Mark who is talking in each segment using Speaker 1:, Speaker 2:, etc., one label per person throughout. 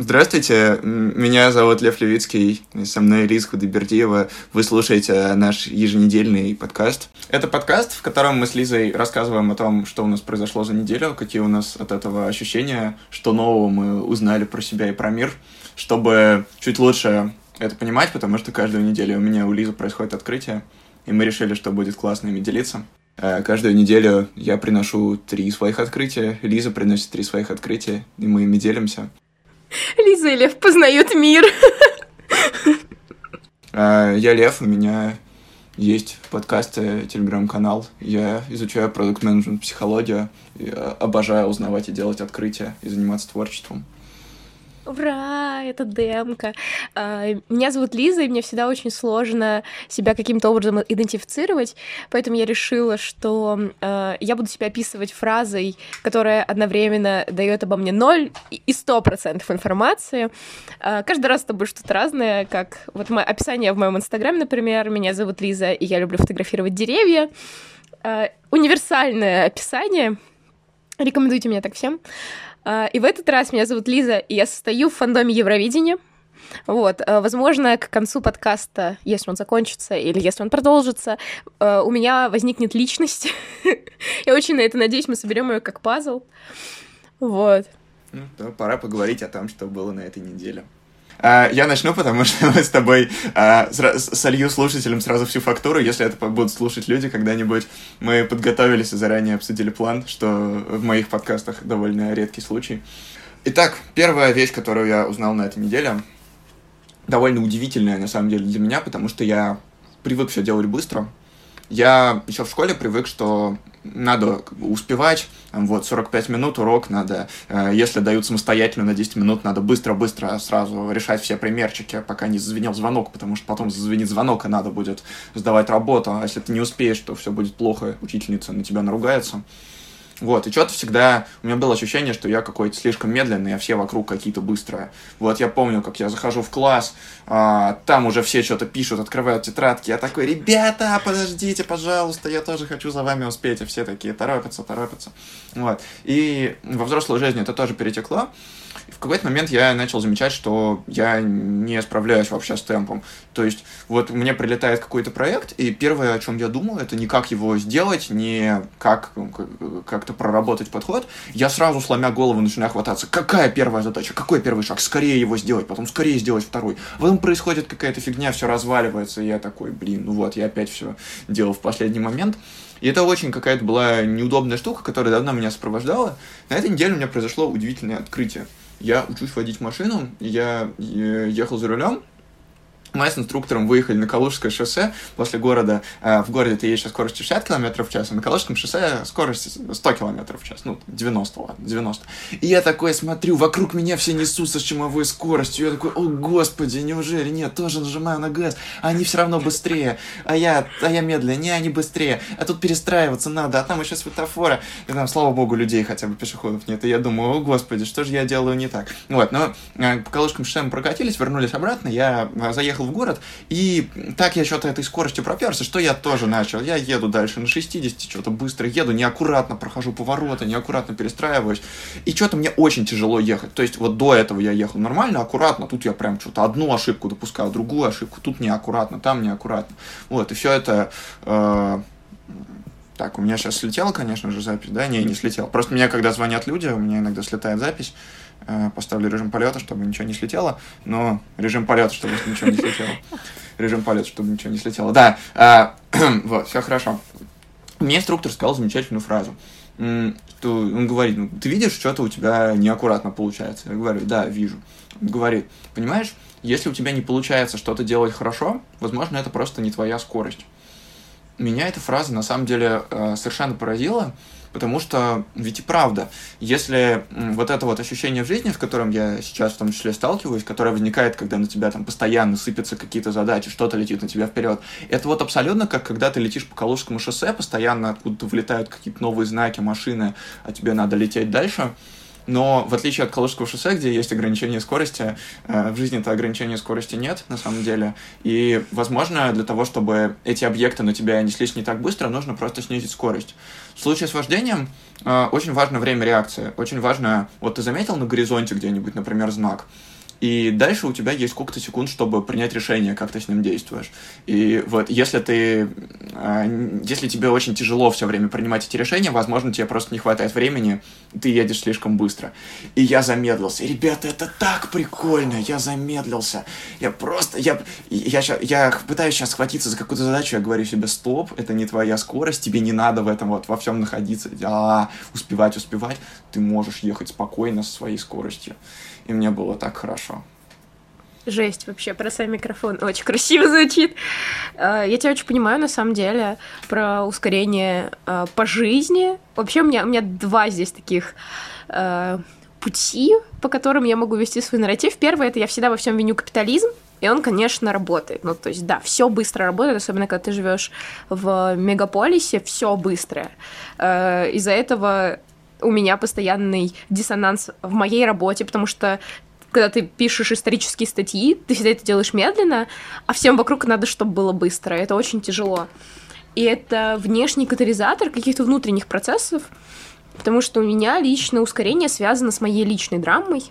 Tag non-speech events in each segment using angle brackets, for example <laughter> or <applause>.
Speaker 1: Здравствуйте, меня зовут Лев Левицкий, со мной Лиза Худобердиева. Вы слушаете наш еженедельный подкаст. Это подкаст, в котором мы с Лизой рассказываем о том, что у нас произошло за неделю, какие у нас от этого ощущения, что нового мы узнали про себя и про мир, чтобы чуть лучше это понимать, потому что каждую неделю у меня у Лизы происходит открытие, и мы решили, что будет классно ими делиться. Э, каждую неделю я приношу три своих открытия, Лиза приносит три своих открытия, и мы ими делимся.
Speaker 2: Лиза и Лев познают мир.
Speaker 1: А, я Лев, у меня есть подкаст, телеграм-канал. Я изучаю продукт менеджмент психологию. Обожаю узнавать и делать открытия и заниматься творчеством.
Speaker 2: Ура, это демка. А, меня зовут Лиза, и мне всегда очень сложно себя каким-то образом идентифицировать, поэтому я решила, что а, я буду себя описывать фразой, которая одновременно дает обо мне ноль и сто процентов информации. А, каждый раз это будет что-то разное, как вот мое описание в моем инстаграме, например, меня зовут Лиза, и я люблю фотографировать деревья. Универсальное описание. Рекомендуйте меня так всем. А, и в этот раз меня зовут Лиза, и я состою в фандоме Евровидения. Вот, а, возможно, к концу подкаста, если он закончится или если он продолжится, а, у меня возникнет личность. <laughs> Я очень на это надеюсь, мы соберем ее как пазл. Вот.
Speaker 1: Ну, то пора поговорить о том, что было на этой неделе. А, я начну, потому что мы с тобой а, солью слушателям сразу всю фактуру. Если это будут слушать люди когда-нибудь, мы подготовились и заранее обсудили план, что в моих подкастах довольно редкий случай. Итак, первая вещь, которую я узнал на этой неделе, довольно удивительная на самом деле для меня, потому что я привык все делать быстро. Я еще в школе привык, что надо успевать, вот, 45 минут урок надо, э, если дают самостоятельно на 10 минут, надо быстро-быстро сразу решать все примерчики, пока не зазвенел звонок, потому что потом зазвенит звонок, и надо будет сдавать работу, а если ты не успеешь, то все будет плохо, учительница на тебя наругается. Вот, и что-то всегда у меня было ощущение, что я какой-то слишком медленный, а все вокруг какие-то быстрые. Вот я помню, как я захожу в класс, а, там уже все что-то пишут, открывают тетрадки, я такой, ребята, подождите, пожалуйста, я тоже хочу за вами успеть, и все такие торопятся, торопятся. Вот, и во взрослой жизни это тоже перетекло, в какой-то момент я начал замечать, что я не справляюсь вообще с темпом. То есть вот мне прилетает какой-то проект, и первое, о чем я думал, это не как его сделать, не как как-то проработать подход. Я сразу, сломя голову, начинаю хвататься. Какая первая задача? Какой первый шаг? Скорее его сделать, потом скорее сделать второй. Потом происходит какая-то фигня, все разваливается, и я такой, блин, ну вот, я опять все делал в последний момент. И это очень какая-то была неудобная штука, которая давно меня сопровождала. На этой неделе у меня произошло удивительное открытие я учусь водить машину, я э, ехал за рулем, мы с инструктором выехали на Калужское шоссе после города. Э, в городе ты едешь со скоростью 60 км в час, а на Калужском шоссе скорость 100 км в час. Ну, 90, ладно, 90. И я такой смотрю, вокруг меня все несутся с чумовой скоростью. Я такой, о господи, неужели нет, тоже нажимаю на газ, они все равно быстрее. А я, а я медленнее, не, они быстрее. А тут перестраиваться надо, а там еще светофоры. И там, слава богу, людей хотя бы пешеходов нет. И я думаю, о господи, что же я делаю не так? Вот, но э, по Калужскому шоссе мы прокатились, вернулись обратно, я э, заехал приехал в город, и так я что-то этой скоростью проперся, что я тоже начал. Я еду дальше на 60, что-то быстро еду, неаккуратно прохожу повороты, неаккуратно перестраиваюсь, и что-то мне очень тяжело ехать. То есть вот до этого я ехал нормально, аккуратно, тут я прям что-то одну ошибку допускаю, другую ошибку, тут неаккуратно, там неаккуратно. Вот, и все это... Э, так, у меня сейчас слетела, конечно же, запись, да? Не, не слетела. Просто мне, когда звонят люди, у меня иногда слетает запись. Э, поставлю режим полета, чтобы ничего не слетело, но режим полета, чтобы ничего не слетело. Режим полета, чтобы ничего не слетело. Да, а, <clears throat> вот, все хорошо. Мне инструктор сказал замечательную фразу. Что он говорит, ну, ты видишь, что-то у тебя неаккуратно получается. Я говорю, да, вижу. Он говорит, понимаешь, если у тебя не получается что-то делать хорошо, возможно, это просто не твоя скорость. Меня эта фраза на самом деле э, совершенно поразила, Потому что ведь и правда, если вот это вот ощущение в жизни, с которым я сейчас в том числе сталкиваюсь, которое возникает, когда на тебя там постоянно сыпятся какие-то задачи, что-то летит на тебя вперед, это вот абсолютно как когда ты летишь по Калужскому шоссе, постоянно откуда-то влетают какие-то новые знаки, машины, а тебе надо лететь дальше. Но в отличие от Калужского шоссе, где есть ограничение скорости, э, в жизни-то ограничения скорости нет, на самом деле. И, возможно, для того, чтобы эти объекты на тебя неслись не так быстро, нужно просто снизить скорость. В случае с вождением э, очень важно время реакции. Очень важно, вот ты заметил на горизонте где-нибудь, например, знак, и дальше у тебя есть сколько-то секунд, чтобы принять решение, как ты с ним действуешь. И вот если ты, э, если тебе очень тяжело все время принимать эти решения, возможно, тебе просто не хватает времени, ты едешь слишком быстро. И я замедлился. Ребята, это так прикольно, я замедлился. Я просто, я, я, я, я пытаюсь сейчас схватиться за какую-то задачу, я говорю себе, стоп, это не твоя скорость, тебе не надо в этом вот во всем находиться, а, успевать, успевать. Ты можешь ехать спокойно со своей скоростью и мне было так хорошо.
Speaker 2: Жесть вообще, про сам микрофон очень красиво звучит. А, я тебя очень понимаю, на самом деле, про ускорение а, по жизни. Вообще у меня, у меня два здесь таких а, пути, по которым я могу вести свой нарратив. Первое, это я всегда во всем виню капитализм, и он, конечно, работает. Ну, то есть, да, все быстро работает, особенно когда ты живешь в мегаполисе, все быстрое. Из-за этого у меня постоянный диссонанс в моей работе, потому что когда ты пишешь исторические статьи, ты всегда это делаешь медленно, а всем вокруг надо, чтобы было быстро. Это очень тяжело. И это внешний катализатор каких-то внутренних процессов, потому что у меня личное ускорение связано с моей личной драмой,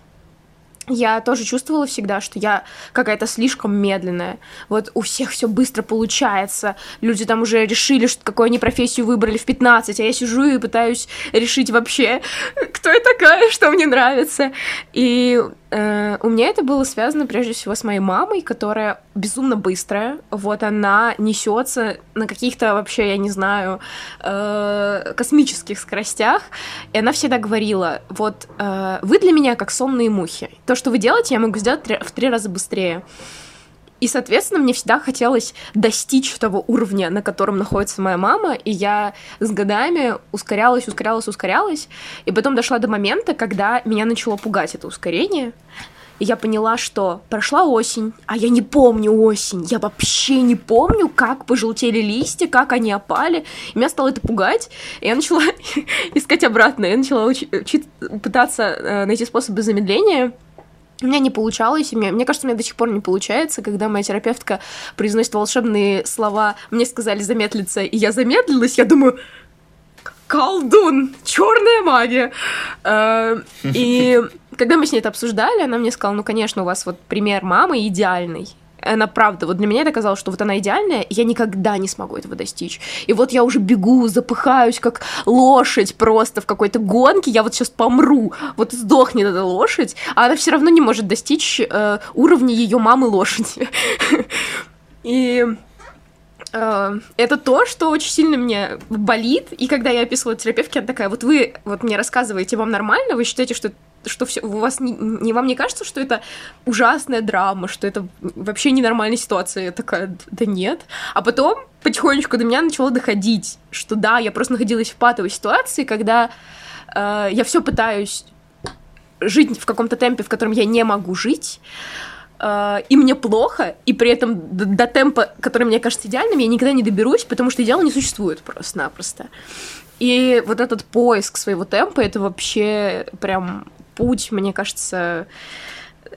Speaker 2: я тоже чувствовала всегда, что я какая-то слишком медленная. Вот у всех все быстро получается. Люди там уже решили, что какую они профессию выбрали в 15, а я сижу и пытаюсь решить вообще, кто я такая, <laughs> что мне нравится. И Э, у меня это было связано прежде всего с моей мамой, которая безумно быстрая. Вот она несется на каких-то вообще, я не знаю, э, космических скоростях. И она всегда говорила: вот э, вы для меня как сонные мухи. То, что вы делаете, я могу сделать в три раза быстрее. И, соответственно, мне всегда хотелось достичь того уровня, на котором находится моя мама, и я с годами ускорялась, ускорялась, ускорялась, и потом дошла до момента, когда меня начало пугать это ускорение, и я поняла, что прошла осень, а я не помню осень. Я вообще не помню, как пожелтели листья, как они опали. И меня стало это пугать. И я начала <laughs> искать обратно. Я начала учить, пытаться э, найти способы замедления. У меня не получалось, и мне, мне кажется, у меня до сих пор не получается, когда моя терапевтка произносит волшебные слова, мне сказали замедлиться, и я замедлилась, я думаю, колдун, черная магия. Э, и <laughs> когда мы с ней это обсуждали, она мне сказала, ну, конечно, у вас вот пример мамы идеальный она правда, вот для меня это казалось, что вот она идеальная, и я никогда не смогу этого достичь. И вот я уже бегу, запыхаюсь, как лошадь просто в какой-то гонке, я вот сейчас помру, вот сдохнет эта лошадь, а она все равно не может достичь э, уровня ее мамы лошади. <laughs> И э, это то, что очень сильно мне болит, и когда я описывала терапевтке, она такая, вот вы вот мне рассказываете, вам нормально, вы считаете, что что все, у вас не, не вам не кажется, что это ужасная драма, что это вообще ненормальная ситуация? Я такая, да нет. А потом потихонечку до меня начало доходить, что да, я просто находилась в патовой ситуации, когда э, я все пытаюсь жить в каком-то темпе, в котором я не могу жить, э, и мне плохо, и при этом до, до темпа, который мне кажется идеальным, я никогда не доберусь, потому что идеала не существует просто-напросто. И вот этот поиск своего темпа, это вообще прям путь, мне кажется,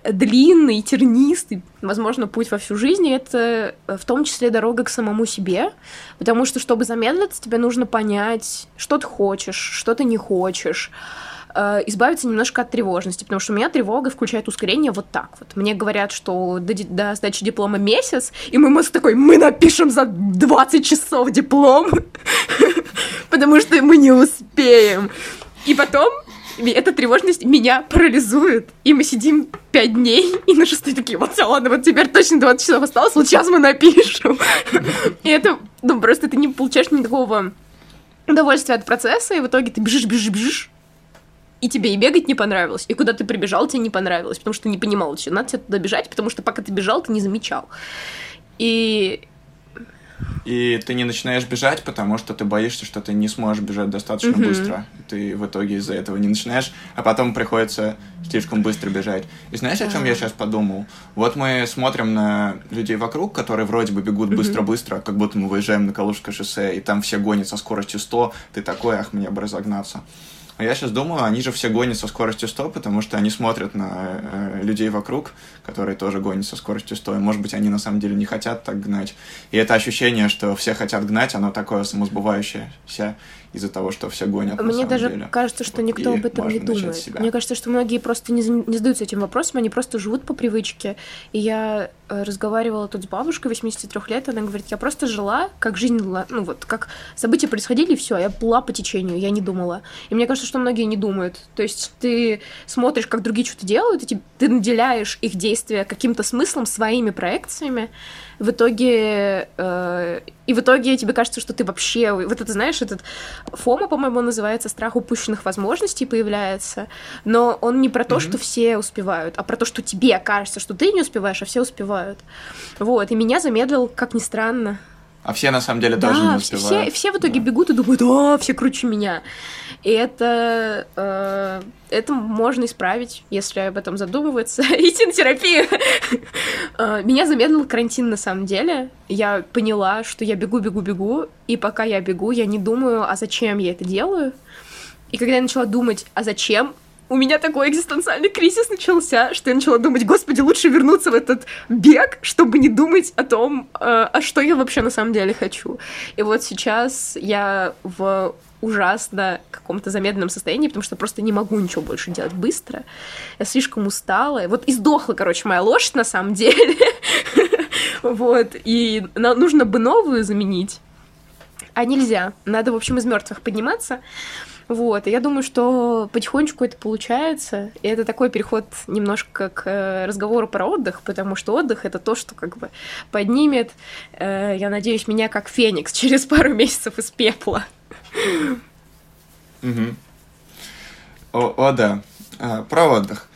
Speaker 2: длинный, тернистый, возможно, путь во всю жизнь, и это э, в том числе дорога к самому себе, потому что, чтобы замедлиться, тебе нужно понять, что ты хочешь, что ты не хочешь, э, избавиться немножко от тревожности, потому что у меня тревога включает ускорение вот так вот. Мне говорят, что до, до сдачи диплома месяц, и мой мозг такой, мы напишем за 20 часов диплом, <laughs> потому что мы не успеем. И потом эта тревожность меня парализует. И мы сидим пять дней, и на шестой такие, вот все, ладно, вот теперь точно 20 часов осталось, вот сейчас мы напишем. И это, ну, просто ты не получаешь никакого удовольствия от процесса, и в итоге ты бежишь, бежишь, бежишь, и тебе и бегать не понравилось, и куда ты прибежал, тебе не понравилось, потому что ты не понимал, что надо тебе туда бежать, потому что пока ты бежал, ты не замечал. И
Speaker 1: и ты не начинаешь бежать, потому что ты боишься, что ты не сможешь бежать достаточно mm-hmm. быстро. Ты в итоге из-за этого не начинаешь, а потом приходится слишком быстро бежать. И знаешь, о чем я сейчас подумал? Вот мы смотрим на людей вокруг, которые вроде бы бегут быстро-быстро, mm-hmm. как будто мы выезжаем на Калужское шоссе, и там все гонят со скоростью 100, ты такой, ах, мне бы разогнаться. А я сейчас думаю, они же все гонят со скоростью 100, потому что они смотрят на э, людей вокруг, которые тоже гонят со скоростью 100. И, может быть, они на самом деле не хотят так гнать. И это ощущение, что все хотят гнать, оно такое самосбывающееся из-за того, что все гонят.
Speaker 2: Мне даже
Speaker 1: деле.
Speaker 2: кажется, что никто
Speaker 1: И
Speaker 2: об этом не думает. Мне кажется, что многие просто не, не задаются этим вопросом, они просто живут по привычке. И я э, разговаривала тут с бабушкой 83 лет, она говорит, я просто жила, как жизнь была, ну вот, как события происходили, и все, я плыла по течению, я не думала. И мне кажется, что многие не думают. То есть ты смотришь, как другие что-то делают, и ты наделяешь их действия каким-то смыслом, своими проекциями, в итоге э, и в итоге тебе кажется, что ты вообще вот это знаешь этот Фома, по-моему, называется страх упущенных возможностей появляется, но он не про то,
Speaker 1: Мгм.
Speaker 2: что все успевают, а про то, что тебе кажется, что ты не успеваешь, а все успевают. Вот и меня замедлил, как ни странно.
Speaker 1: А все на самом деле тоже не
Speaker 2: Да, все,
Speaker 1: успевают.
Speaker 2: все в итоге
Speaker 1: Да.
Speaker 2: бегут и думают, о, все круче меня. И это, э, это можно исправить, если об этом задумываться. <laughs> Идти на терапию. Э, Меня замедлил карантин на самом деле. Я поняла, что я бегу, бегу, бегу, и пока я бегу, я не думаю, а зачем я это делаю. И когда я начала думать, а зачем, у меня такой экзистенциальный кризис начался, что я начала думать, господи, лучше вернуться в этот бег, чтобы не думать о том, э, а что я вообще на самом деле хочу. И вот сейчас я в ужасно каком-то замедленном состоянии, потому что просто не могу ничего больше делать быстро. Я слишком устала. Вот и сдохла, короче, моя лошадь на самом деле. <laughs> Вот. И нужно бы новую заменить. А нельзя. Надо, в общем, из мертвых подниматься. Вот, и я думаю, что потихонечку это получается, и это такой переход немножко к э, разговору про отдых, потому что отдых это то, что как бы поднимет, э, я надеюсь, меня как феникс <laughs> через пару месяцев из пепла.
Speaker 1: Мгм. О, о, да. А, про отдых.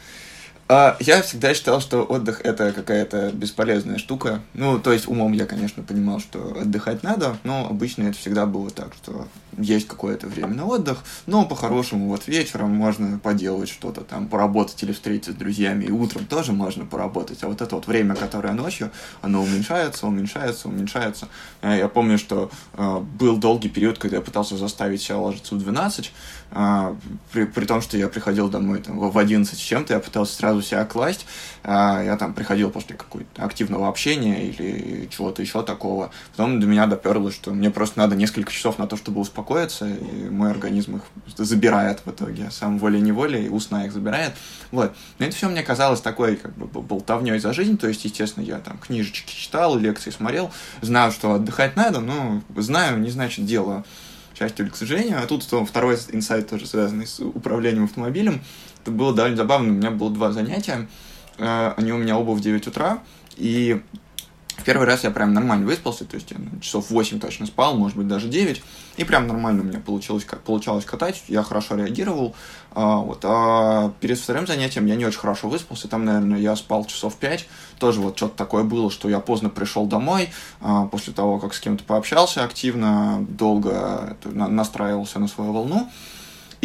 Speaker 1: А, я всегда считал, что отдых это какая-то бесполезная штука. Ну, то есть умом я, конечно, понимал, что отдыхать надо, но обычно это всегда было так, что есть какое-то время на отдых, но по-хорошему вот вечером можно поделать что-то там, поработать или встретиться с друзьями, и утром тоже можно поработать, а вот это вот время, которое ночью, оно уменьшается, уменьшается, уменьшается. Э, Я помню, что э, был долгий период, когда я пытался заставить себя ложиться в 12, а, при, при том, что я приходил домой там, в 11 с чем-то, я пытался сразу себя класть, а, я там приходил после какого-то активного общения или чего-то еще такого. Потом до меня доперлось, что мне просто надо несколько часов на то, чтобы успокоиться, и мой организм их забирает в итоге, сам волей-неволей, у сна их забирает. Вот. Но это все мне казалось такой, как бы, болтовней за жизнь, то есть, естественно, я там книжечки читал, лекции смотрел, знаю, что отдыхать надо, но знаю, не значит делаю счастью или к сожалению. А тут то, второй инсайт тоже связанный с управлением автомобилем. Это было довольно забавно. У меня было два занятия. Э, Они у меня оба в 9 утра. И в первый раз я прям нормально выспался, то есть я ну, часов 8 точно спал, может быть, даже 9. И прям нормально у меня получилось, получалось катать, я хорошо реагировал. А, вот. а перед вторым занятием я не очень хорошо выспался, там, наверное, я спал часов 5. Тоже вот что-то такое было, что я поздно пришел домой, а, после того, как с кем-то пообщался активно, долго на- настраивался на свою волну.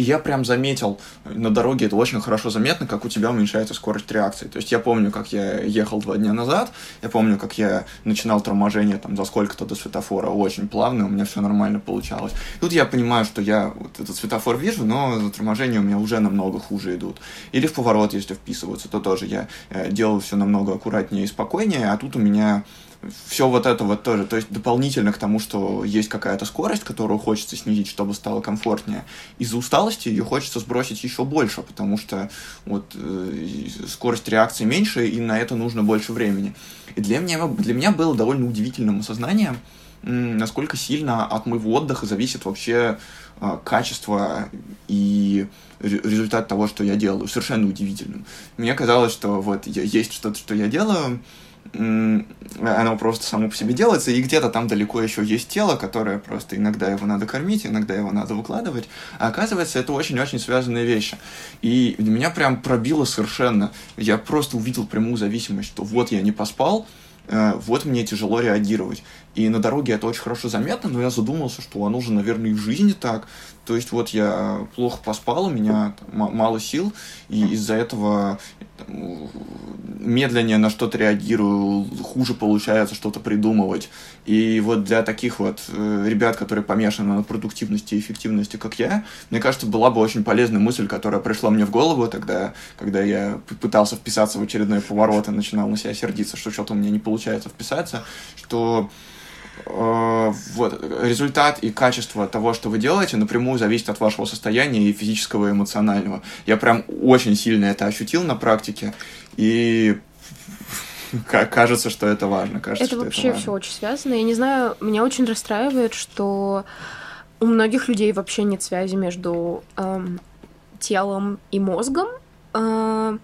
Speaker 1: И я прям заметил, на дороге это очень хорошо заметно, как у тебя уменьшается скорость реакции. То есть я помню, как я ехал два дня назад, я помню, как я начинал торможение там за сколько-то до светофора, очень плавно, у меня все нормально получалось. Тут я понимаю, что я вот этот светофор вижу, но торможения у меня уже намного хуже идут. Или в поворот, если вписываться, то тоже я э, делаю все намного аккуратнее и спокойнее, а тут у меня все вот это вот тоже. То есть дополнительно к тому, что есть какая-то скорость, которую хочется снизить, чтобы стало комфортнее, из-за усталости ее хочется сбросить еще больше, потому что вот э, скорость реакции меньше, и на это нужно больше времени. И для меня, для меня было довольно удивительным осознанием, насколько сильно от моего отдыха зависит вообще э, качество и ре- результат того, что я делаю. Совершенно удивительным. Мне казалось, что вот есть что-то, что я делаю, оно просто само по себе делается, и где-то там далеко еще есть тело, которое просто иногда его надо кормить, иногда его надо выкладывать. А оказывается, это очень-очень связанные вещи. И меня прям пробило совершенно. Я просто увидел прямую зависимость, что вот я не поспал, э, вот мне тяжело реагировать. И на дороге это очень хорошо заметно, но я задумался, что оно же, наверное, и в жизни так. То есть вот я плохо поспал, у меня там ма- мало сил, и из-за этого там, медленнее на что-то реагирую, хуже получается что-то придумывать. И вот для таких вот э, ребят, которые помешаны на продуктивности и эффективности, как я, мне кажется, была бы очень полезная мысль, которая пришла мне в голову тогда, когда я пытался вписаться в очередной поворот и начинал на себя сердиться, что что-то у меня не получается вписаться, что вот, результат и качество того, что вы делаете, напрямую зависит от вашего состояния и физического, и эмоционального. Я прям очень сильно это ощутил на практике, и <laughs> кажется, что это важно. Кажется,
Speaker 2: это вообще все очень связано. Я не знаю, меня очень расстраивает, что у многих людей вообще нет связи между эм, телом и мозгом. Э,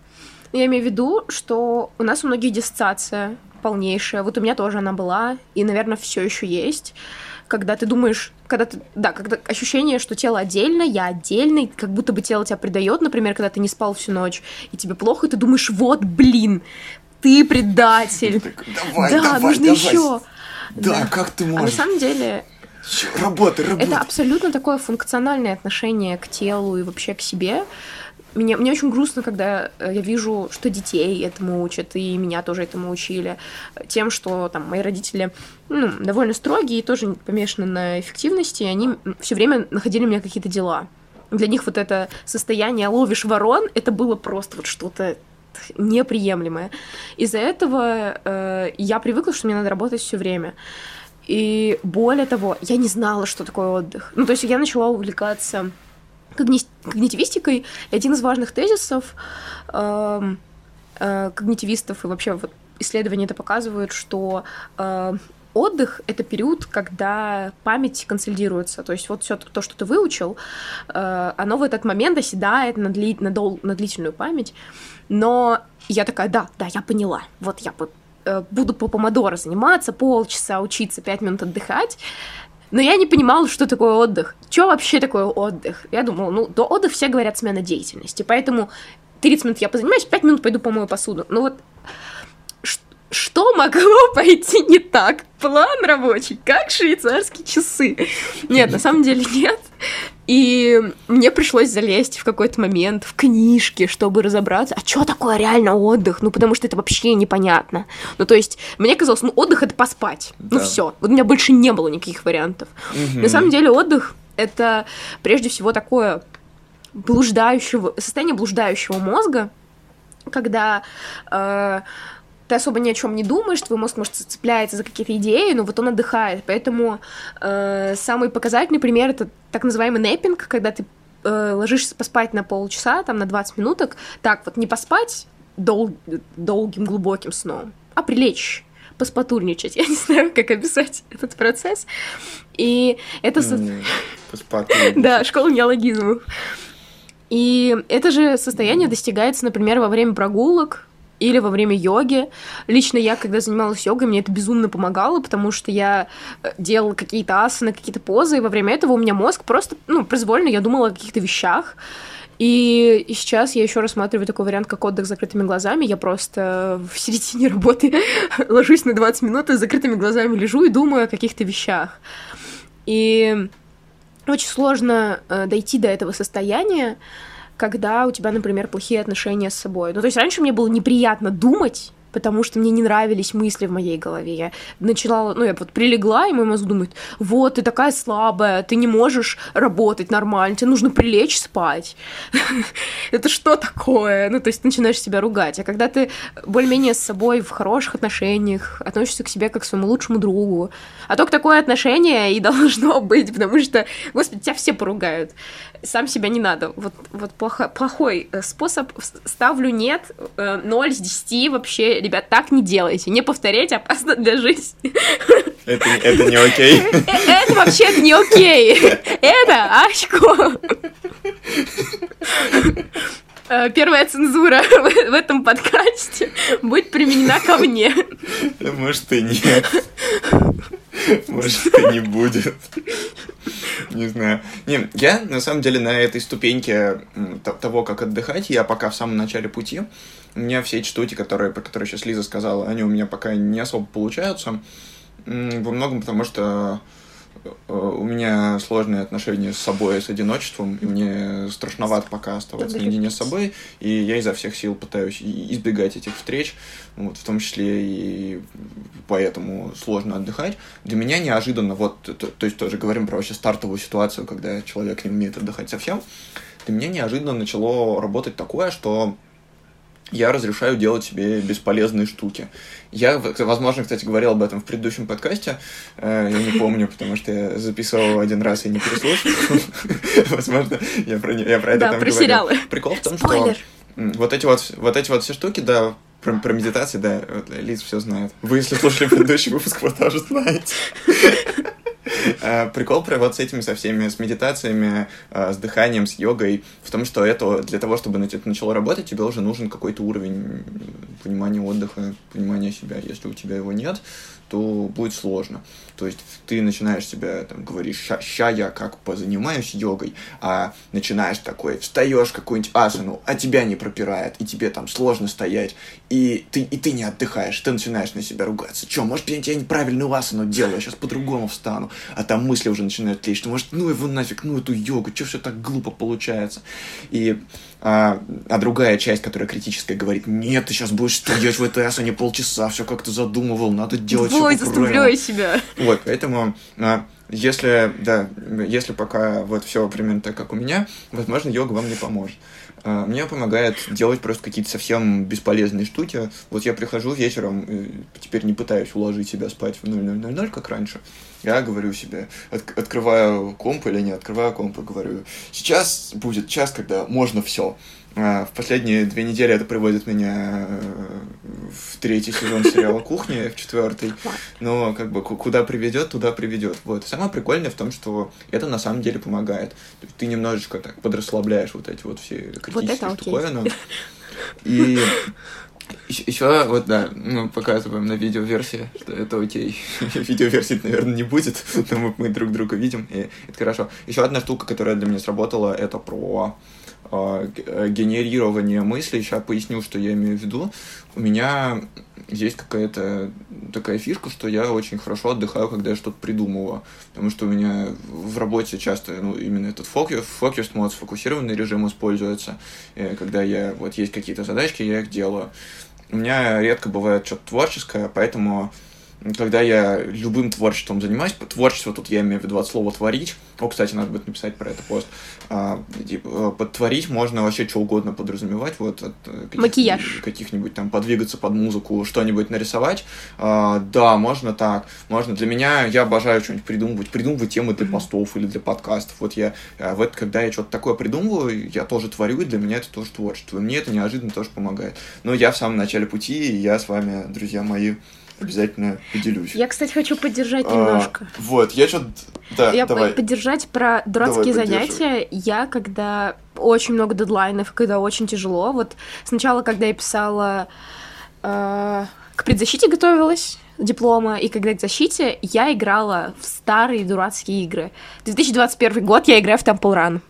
Speaker 2: я имею в виду, что у нас у многих диссоциация полнейшая. Вот у меня тоже она была, и, наверное, все еще есть. Когда ты думаешь, когда ты, да, когда ощущение, что тело отдельно, я отдельный, как будто бы тело тебя предает, например, когда ты не спал всю ночь, и тебе плохо, и ты думаешь, вот, блин, ты предатель.
Speaker 1: давай, да, давай, нужно давай. еще. Да, да, как ты можешь? А
Speaker 2: на самом деле
Speaker 1: Работай, работай.
Speaker 2: Это абсолютно такое функциональное отношение к телу и вообще к себе. Мне, мне очень грустно, когда э, я вижу, что детей этому учат, и меня тоже этому учили, тем, что там мои родители ну, довольно строгие и тоже помешаны на эффективности, и они все время находили у меня какие-то дела. Для них вот это состояние ловишь ворон, это было просто вот что-то неприемлемое. Из-за этого э, я привыкла, что мне надо работать все время. И более того, я не знала, что такое отдых. Ну, то есть я начала увлекаться когни- когнитивистикой, и один из важных тезисов э, э, когнитивистов и вообще вот исследования это показывают, что э, отдых — это период, когда память консолидируется. То есть вот все то, что ты выучил, э, оно в этот момент оседает на, дли- на, дол- на длительную память. Но я такая, да, да, я поняла. Вот я э, буду по помодоро заниматься, полчаса учиться, пять минут отдыхать. Но я не понимала, что такое отдых. Что вообще такое отдых? Я думала, ну, до отдыха все говорят смена деятельности, поэтому 30 минут я позанимаюсь, 5 минут пойду помою посуду. Ну вот, что могло <laughs> пойти не так? План рабочий, как швейцарские часы. Нет, на самом деле нет. И мне пришлось залезть в какой-то момент в книжки, чтобы разобраться, а что такое реально отдых? Ну, потому что это вообще непонятно. Ну, то есть, мне казалось, ну, отдых — это поспать. Ну, да. Ну, все. Вот у меня больше не было никаких вариантов. Угу. На самом деле, отдых — это прежде всего такое блуждающего, состояние блуждающего мозга, когда э, ты особо ни о чем не думаешь, твой мозг, может, цепляется за какие-то идеи, но вот он отдыхает. Поэтому э, самый показательный пример это так называемый нэппинг, когда ты э, ложишься поспать на полчаса, там, на 20 минуток. Так, вот не поспать дол долгим, глубоким сном, а прилечь поспатурничать. Я не знаю, как описать этот процесс. И это... Да, школа неологизмов. И это же состояние достигается, например, во время прогулок, или во время йоги. Лично я, когда занималась йогой, мне это безумно помогало, потому что я э, делала какие-то асаны, какие-то позы, и во время этого у меня мозг просто, ну, произвольно я думала о каких-то вещах. И, сейчас я еще рассматриваю такой вариант, как отдых с закрытыми глазами. Я просто в середине <laughs> работы ложусь на 20 минут и с закрытыми глазами лежу и думаю о каких-то вещах. И очень сложно э, дойти до этого состояния, когда у тебя, например, плохие отношения с собой. Ну, то есть раньше мне было неприятно думать, потому что мне не нравились мысли в моей голове. Я начала, ну, я вот прилегла, и мой мозг думает, вот, ты такая слабая, ты не можешь работать нормально, тебе нужно прилечь спать. <laughs> Это что такое? Ну, то есть начинаешь себя ругать. А когда ты более-менее с собой в хороших отношениях, относишься к себе как к своему лучшему другу, а только такое отношение и <laughs> должно быть, потому что, господи, тебя все поругают. Сам себя не надо. Вот, вот плохо, плохой э, способ. Ставлю нет, 0 э, с 10 вообще ребят, так не делайте. Не повторять опасно для жизни.
Speaker 1: Это, это не окей. <laughs>
Speaker 2: Это вообще не окей. <laughs> Это очко. <laughs> Э, первая цензура <laughs> в этом подкасте будет применена ко мне. <laughs>
Speaker 1: Может и нет. <laughs> Может и не будет. Не знаю. Не, я на самом деле на этой ступеньке того, как отдыхать, я пока в самом начале пути. У меня все эти штуки, которые, про которые сейчас Лиза сказала, они у меня пока не особо получаются. Во многом потому, что у меня сложные отношения с собой, с одиночеством, и мне страшновато пока оставаться наедине с собой, и я изо всех сил пытаюсь избегать этих встреч, вот, в том числе и поэтому сложно отдыхать. Для меня неожиданно, вот, то, то есть тоже говорим про вообще стартовую ситуацию, когда человек не умеет отдыхать совсем, для меня неожиданно начало работать такое, что я разрешаю делать себе бесполезные штуки. Я, возможно, кстати, говорил об этом в предыдущем подкасте, э, я не помню, потому что я записывал один раз и не переслушал. <laughs> Возможно, я про, я про это там говорил. Прикол в том, что вот эти вот, вот эти вот все штуки, да, про, про медитации, да, Лиз все знает. Вы, если слушали предыдущий выпуск, вы тоже знаете. Э, прикол про вот с этими со всеми, с медитациями, э, с дыханием, с йогой, в том, что это для того, чтобы это начало работать, тебе уже нужен какой-то уровень понимания отдыха, понимания себя. Если у тебя его нет, то будет сложно. То есть ты начинаешь себя, там, говоришь, ща, ща я как позанимаюсь йогой, а начинаешь такой, встаешь какую-нибудь асану, а тебя не пропирает, и тебе там сложно стоять, и ты, и ты не отдыхаешь, ты начинаешь на себя ругаться. Че, может, я неправильную асану делаю, я сейчас по-другому встану, а там мысли уже начинают лечь, что, может, ну его нафиг, ну эту йогу, что все так глупо получается. И а, а другая часть, которая критическая, говорит, нет, ты сейчас будешь стоять в этой асане полчаса, все как ты задумывал, надо делать
Speaker 2: Двой, заставляю себя.
Speaker 1: Вот, поэтому а, если, да, если пока вот все примерно так, как у меня, возможно, йога вам не поможет. А, мне помогает делать просто какие-то совсем бесполезные штуки. Вот я прихожу вечером, теперь не пытаюсь уложить себя спать в 0000, как раньше. Я говорю себе, от, открываю комп или не открываю комп, и говорю, сейчас будет час, когда можно все. А, в последние две недели это приводит меня э, в третий сезон сериала «Кухня», в четвертый. Но как бы куда приведет, туда приведет. Вот. И самое прикольное в том, что это на самом деле помогает. Ты немножечко так подрасслабляешь вот эти вот все критические вот штуковины. <laughs> И еще, вот да, мы показываем на видеоверсии, что это окей. <laughs> Видеоверсии, наверное, не будет, <laughs> но мы, мы друг друга видим, и это хорошо. Еще одна штука, которая для меня сработала, это про а, э, генерирование мыслей. Сейчас поясню, что я имею в виду. У меня есть какая-то такая фишка, что я очень хорошо отдыхаю, когда я что-то придумываю. Потому что у меня в работе часто ну, именно этот фокус, фокус мод, сфокусированный режим используется. Когда я, вот есть какие-то задачки, я их делаю. У меня редко бывает что-то творческое, поэтому когда я любым творчеством занимаюсь, творчество тут я имею в виду от слова творить. О, кстати, надо будет написать про это пост. А, типа, под творить можно вообще что угодно подразумевать. Вот от
Speaker 2: э, каких, Макияж.
Speaker 1: Каких-нибудь там подвигаться под музыку, что-нибудь нарисовать. А, да, можно так. Можно. Для меня, я обожаю что-нибудь придумывать. Придумывать темы для постов или для подкастов. Вот я, а, вот когда я что-то такое придумываю, я тоже творю, и для меня это тоже творчество. И мне это неожиданно тоже помогает. Но я в самом начале пути, и я с вами, друзья мои, обязательно поделюсь.
Speaker 2: Я, кстати, хочу поддержать а, немножко.
Speaker 1: Вот, я что-то... Да,
Speaker 2: я
Speaker 1: давай.
Speaker 2: поддержать про дурацкие давай, занятия. Я, когда очень много дедлайнов, когда очень тяжело, вот сначала, когда я писала... Э, к предзащите готовилась, диплома, и когда к защите, я играла в старые дурацкие игры. 2021 год я играю в Temple Run.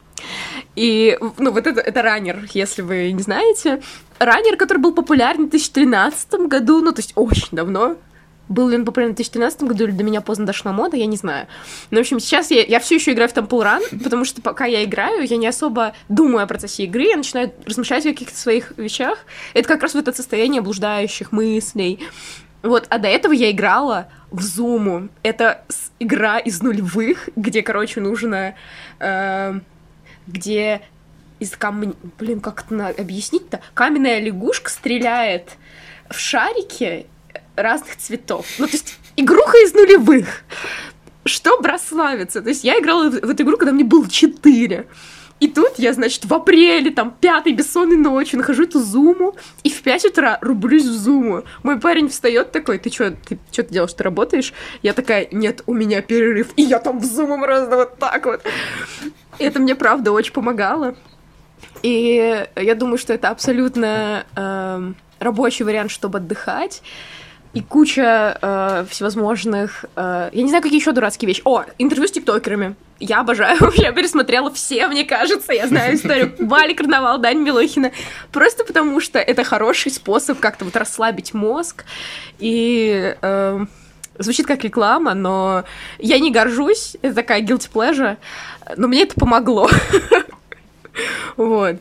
Speaker 2: И, ну, вот это, это раннер, если вы не знаете. Раннер, который был популярен в 2013 году, ну, то есть очень давно. Был ли он популярен в 2013 году или до меня поздно дошла мода, я не знаю. Но, в общем, сейчас я, я все еще играю в Temple Run, <laughs> потому что пока я играю, я не особо думаю о процессе игры, я начинаю размышлять о каких-то своих вещах. Это как раз вот это состояние блуждающих мыслей. Вот, а до этого я играла в Зуму. Это игра из нулевых, где, короче, нужно... Э, где из камня... Блин, как это объяснить-то? Каменная лягушка стреляет в шарики разных цветов. Ну, то есть игруха из нулевых. Что прославится? То есть я играла в эту игру, когда мне было 4. И тут я, значит, в апреле, там, пятой бессонной ночью нахожу эту зуму, и в 5 утра рублюсь в зуму. Мой парень встает такой, ты что, ты что ты делаешь, ты работаешь? Я такая, нет, у меня перерыв, и я там в зуму просто вот так вот. Это мне, правда, очень помогало. И я думаю, что это абсолютно э, рабочий вариант, чтобы отдыхать. И куча э, всевозможных... Э, я не знаю, какие еще дурацкие вещи. О, интервью с тиктокерами. Я обожаю. <laughs> Я пересмотрела все, мне кажется. Я знаю историю Вали Карнавал, Дани Милохина. Просто потому что это хороший способ как-то вот расслабить мозг и... Э, Звучит как реклама, но я не горжусь, это такая guilty pleasure, но мне это помогло. <laughs> Вот.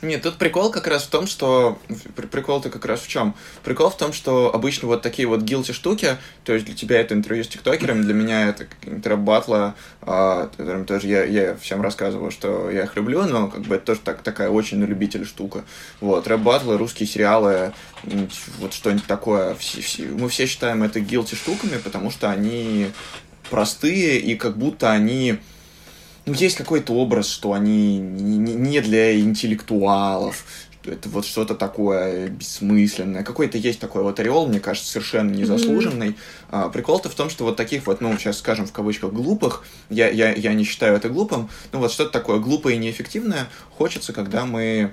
Speaker 1: Нет, тут прикол как раз в том, что... Прикол-то как раз в чем? Прикол в том, что обычно вот такие вот гилти штуки, то есть для тебя это интервью с тиктокерами, для меня это рэп-батлы, а, тоже я, я всем рассказывал, что я их люблю, но как бы это тоже так, такая очень на любителя штука. Вот, рэп-батлы, русские сериалы, вот что-нибудь такое. Все, все, мы все считаем это гилти штуками, потому что они простые и как будто они ну, есть какой-то образ, что они не для интеллектуалов, что это вот что-то такое бессмысленное. Какой-то есть такой вот ореол, мне кажется, совершенно незаслуженный. Mm-hmm. А, прикол-то в том, что вот таких вот, ну, сейчас скажем в кавычках, глупых, я, я, я не считаю это глупым, но вот что-то такое глупое и неэффективное хочется, когда мы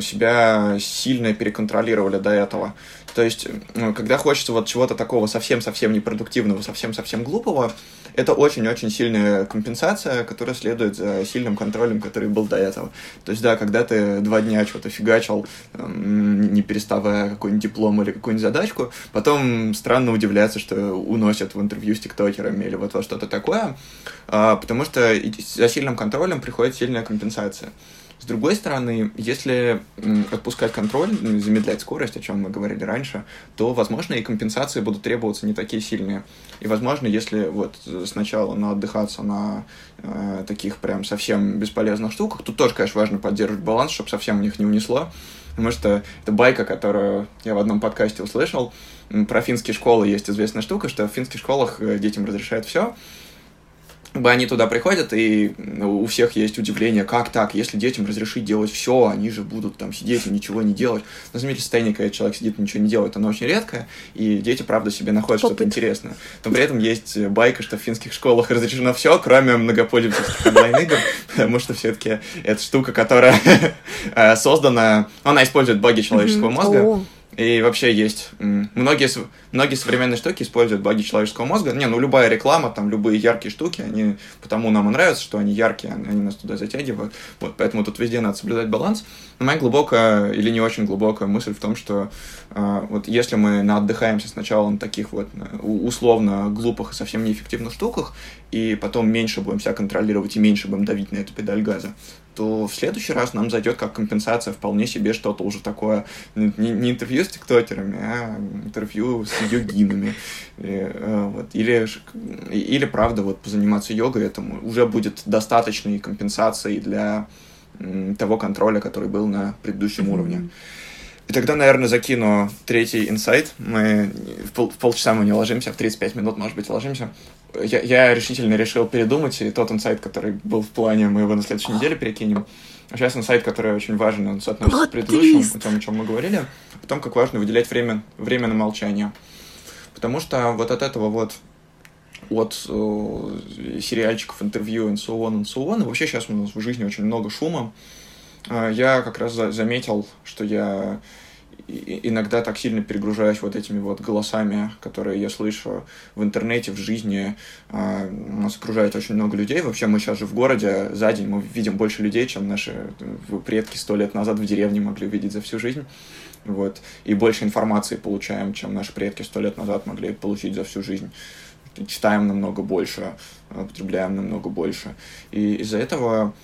Speaker 1: себя сильно переконтролировали до этого. То есть, когда хочется вот чего-то такого совсем-совсем непродуктивного, совсем-совсем глупого, это очень-очень сильная компенсация, которая следует за сильным контролем, который был до этого. То есть, да, когда ты два дня что-то фигачил, не переставая какой-нибудь диплом или какую-нибудь задачку, потом странно удивляться, что уносят в интервью с тиктокерами или вот во что-то такое, а, потому что за сильным контролем приходит сильная компенсация. С другой стороны, если отпускать контроль, ну, замедлять скорость, о чем мы говорили раньше, то, возможно, и компенсации будут требоваться не такие сильные. И, возможно, если вот сначала на отдыхаться на э, таких прям совсем бесполезных штуках, тут тоже, конечно, важно поддерживать баланс, чтобы совсем у них не унесло. Потому что это байка, которую я в одном подкасте услышал. Про финские школы есть известная штука, что в финских школах э, детям разрешают все, они туда приходят, и ну, у всех есть удивление, как так, если детям разрешить делать все, они же будут там сидеть и ничего не делать. На самом деле состояние, когда человек сидит и ничего не делает, оно очень редкое, и дети, правда, себе находят что-то интересное. Но при этом есть байка, что в финских школах разрешено все, кроме многопользовательских онлайн-игр, <laughs> потому что все-таки это штука, которая <laughs> э, создана, она использует баги человеческого мозга, и вообще есть многие, многие современные штуки используют баги человеческого мозга. Не, ну любая реклама, там любые яркие штуки, они потому нам и нравятся, что они яркие, они нас туда затягивают. Вот, поэтому тут везде надо соблюдать баланс. Но моя глубокая или не очень глубокая мысль в том, что э, вот если мы наотдыхаемся сначала на таких вот условно глупых и совсем неэффективных штуках, и потом меньше будем себя контролировать и меньше будем давить на эту педаль газа, то в следующий раз нам зайдет как компенсация вполне себе что-то уже такое, не, не интервью с тиктокерами, а интервью с йогинами. И, э, вот. или, или, правда, вот позаниматься йогой, этому уже будет достаточной компенсацией для того контроля, который был на предыдущем mm-hmm. уровне. И тогда, наверное, закину третий инсайт. Мы в, пол, в полчаса мы не ложимся, в 35 минут, может быть, ложимся. Я, я решительно решил передумать, и тот инсайт, который был в плане, мы его на следующей неделе перекинем. А сейчас инсайт, который очень важен, он соотносится с предыдущим, о том, о чем мы говорили, о том, как важно выделять время, время на молчание. Потому что вот от этого вот от э, сериальчиков, интервью, and so on, and so on. И вообще сейчас у нас в жизни очень много шума. Э, я как раз заметил, что я иногда так сильно перегружаюсь вот этими вот голосами, которые я слышу в интернете, в жизни. Э, нас окружает очень много людей. Вообще мы сейчас же в городе, за день мы видим больше людей, чем наши э, предки сто лет назад в деревне могли увидеть за всю жизнь. Вот. И больше информации получаем, чем наши предки сто лет назад могли получить за всю жизнь читаем намного больше, потребляем намного больше. И из-за этого,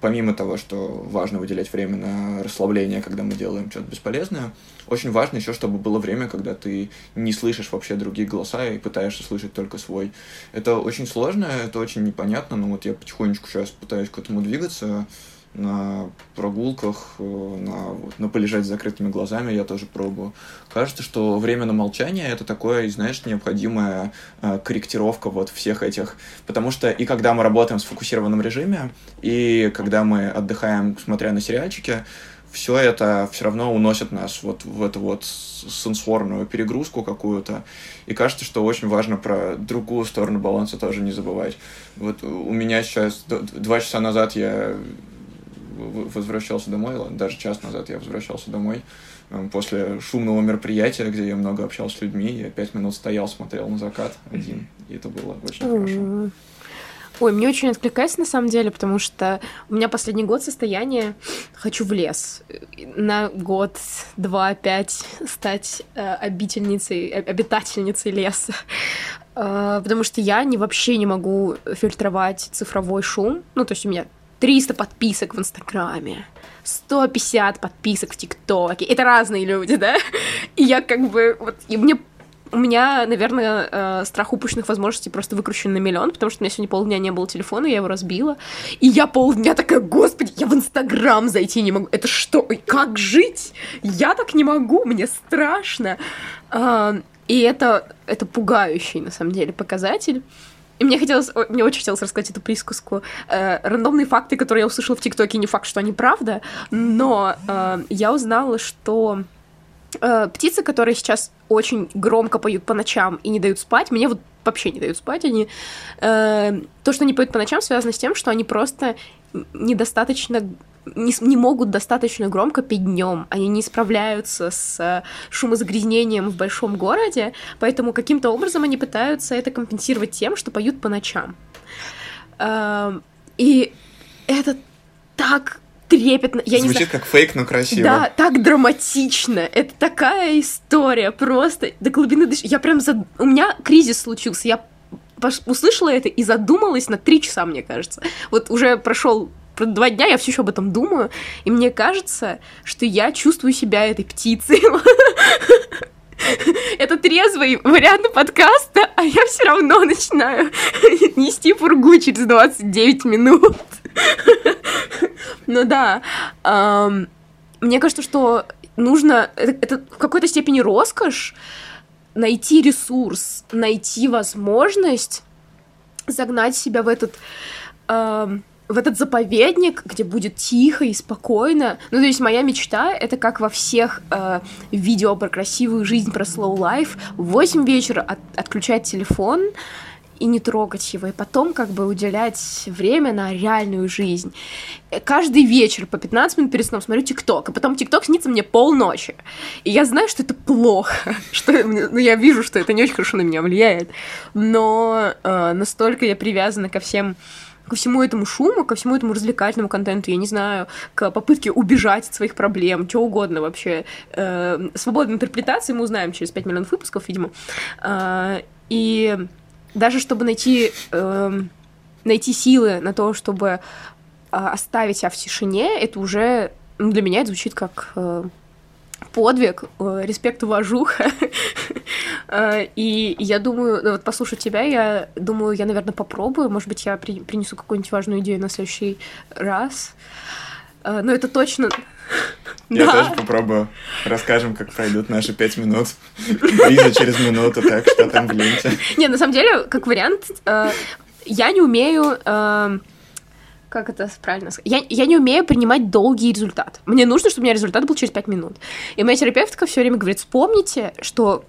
Speaker 1: помимо того, что важно выделять время на расслабление, когда мы делаем что-то бесполезное, очень важно еще, чтобы было время, когда ты не слышишь вообще другие голоса и пытаешься слышать только свой. Это очень сложно, это очень непонятно, но вот я потихонечку сейчас пытаюсь к этому двигаться, на прогулках, э, на, вот, на полежать с закрытыми глазами я тоже пробую. Кажется, что время на молчание это такое, знаешь, необходимая э, корректировка вот всех этих. Потому что и когда мы работаем в сфокусированном режиме, и когда мы отдыхаем, смотря на сериальчики, все это все равно уносит нас вот в эту вот сенсорную перегрузку какую-то. И кажется, что очень важно про другую сторону баланса тоже не забывать. Вот у меня сейчас два часа назад я возвращался домой, даже час назад я возвращался домой э, после шумного мероприятия, где я много общался с людьми, я пять минут стоял, смотрел на закат один, и это было очень хорошо.
Speaker 2: Ой, мне очень откликается на самом деле, потому что у меня последний год состояние «хочу в лес». На год, два, пять стать э, обительницей, обитательницей леса. Э, потому что я не, вообще не могу фильтровать цифровой шум. Ну, то есть у меня 300 подписок в Инстаграме, 150 подписок в ТикТоке. Это разные люди, да? И я как бы... Вот, и мне у меня, наверное, э, страх упущенных возможностей просто выкручен на миллион, потому что у меня сегодня полдня не было телефона, я его разбила. И я полдня такая, господи, я в Инстаграм зайти не могу. Это что? Как жить? Я так не могу, мне страшно. А, и это, это пугающий, на самом деле, показатель. И мне хотелось, мне очень хотелось рассказать эту присказку. Э, рандомные факты, которые я услышала в ТикТоке, не факт, что они правда, но э, я узнала, что э, птицы, которые сейчас очень громко поют по ночам и не дают спать, мне вот вообще не дают спать, они... Э, то, что они поют по ночам, связано с тем, что они просто недостаточно не, не могут достаточно громко петь днем, они не справляются с шумозагрязнением в большом городе, поэтому каким-то образом они пытаются это компенсировать тем, что поют по ночам. Э, и это так трепетно.
Speaker 1: Я Звучит не знаю. как фейк, но красиво.
Speaker 2: Да, так драматично. Это такая история, просто до глубины души. Я прям за... У меня кризис случился. Я услышала это и задумалась на три часа, мне кажется. Вот уже прошел два дня, я все еще об этом думаю, и мне кажется, что я чувствую себя этой птицей. <laughs> Это трезвый вариант подкаста, а я все равно начинаю <laughs> нести фургу через 29 минут. <laughs> Ну да. Мне кажется, что нужно... Это в какой-то степени роскошь найти ресурс, найти возможность загнать себя в этот в этот заповедник, где будет тихо и спокойно. Ну, то есть моя мечта — это как во всех э, видео про красивую жизнь, про slow life, в 8 вечера от, отключать телефон, и не трогать его, и потом как бы уделять время на реальную жизнь. Э, каждый вечер по 15 минут перед сном смотрю ТикТок, а потом ТикТок снится мне полночи. И я знаю, что это плохо, <laughs> что ну, я вижу, что это не очень хорошо на меня влияет, но э, настолько я привязана ко всем ко всему этому шуму, ко всему этому развлекательному контенту, я не знаю, к попытке убежать от своих проблем, что угодно вообще. Э, свободной интерпретации мы узнаем через 5 миллионов выпусков, видимо. Э, и даже чтобы найти, э, найти силы на то, чтобы э, оставить себя в тишине, это уже ну, для меня это звучит как э, подвиг, э, респект, уважуха. <laughs> э, и я думаю, ну, вот послушать тебя, я думаю, я, наверное, попробую. Может быть, я при, принесу какую-нибудь важную идею на следующий раз. Э, но это точно...
Speaker 1: Я да. тоже попробую. Расскажем, как пройдут наши пять минут. Лиза через минуту, так что там в ленте.
Speaker 2: Не, на самом деле, как вариант, э, я не умею... Как это правильно сказать? Я, я не умею принимать долгий результат. Мне нужно, чтобы у меня результат был через пять минут. И моя терапевтка все время говорит, вспомните, что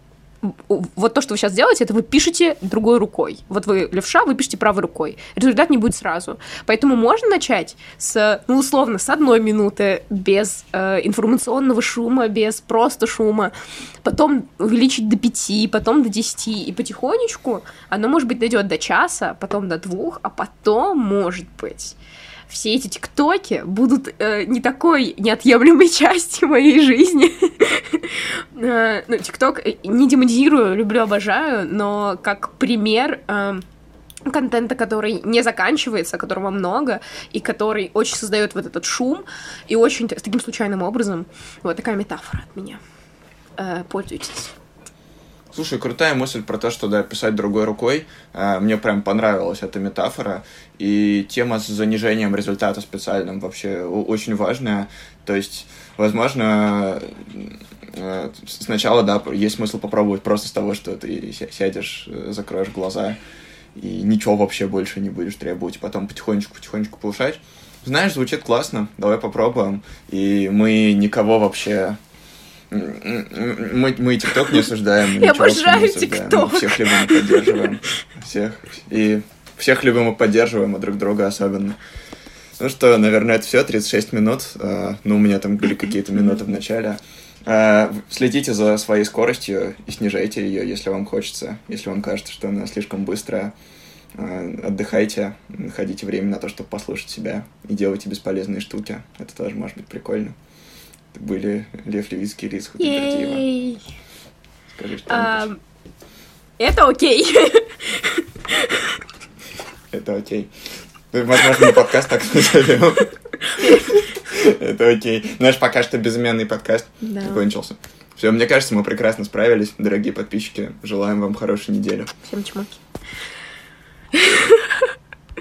Speaker 2: вот то, что вы сейчас делаете, это вы пишете другой рукой. Вот вы левша, вы пишете правой рукой. Результат не будет сразу. Поэтому можно начать с, ну, условно, с одной минуты без э, информационного шума, без просто шума, потом увеличить до пяти, потом до десяти, и потихонечку оно, может быть, дойдет до часа, потом до двух, а потом, может быть, все эти тиктоки будут э, не такой неотъемлемой <laughs> частью моей жизни. э, ну, тикток э, не демонизирую, люблю, обожаю, но как пример... Э, контента, который не заканчивается, которого много, и который очень создает вот этот шум, и очень таким случайным образом. Вот такая метафора от меня. Э, пользуйтесь.
Speaker 1: Слушай, крутая мысль про то, что да, писать другой рукой. Э, мне прям понравилась эта метафора. И тема с занижением результата специальным вообще очень важная. То есть, возможно, э, сначала, да, есть смысл попробовать просто с того, что ты сядешь, э, закроешь глаза и ничего вообще больше не будешь требовать. Потом потихонечку-потихонечку повышать. Знаешь, звучит классно, давай попробуем. И мы никого вообще мы, мы TikTok не осуждаем.
Speaker 2: Я обожаю TikTok.
Speaker 1: Всех любим и поддерживаем. Всех. И всех любим и поддерживаем, а друг друга особенно. Ну что, наверное, это все, 36 минут. А, ну, у меня там были какие-то минуты в начале. А, следите за своей скоростью и снижайте ее, если вам хочется, если вам кажется, что она слишком быстрая. Э, отдыхайте, находите время на то, чтобы послушать себя и делайте бесполезные штуки. Это тоже может быть прикольно. Были Лев Левицкий и Лиз. Скажи что
Speaker 2: Это окей.
Speaker 1: Это окей. Ну, Возможно, мы подкаст так назовем. Это окей. Наш пока что безымянный подкаст закончился. Все, мне кажется, мы прекрасно справились. Дорогие подписчики, желаем вам хорошей недели.
Speaker 2: Всем чмоки.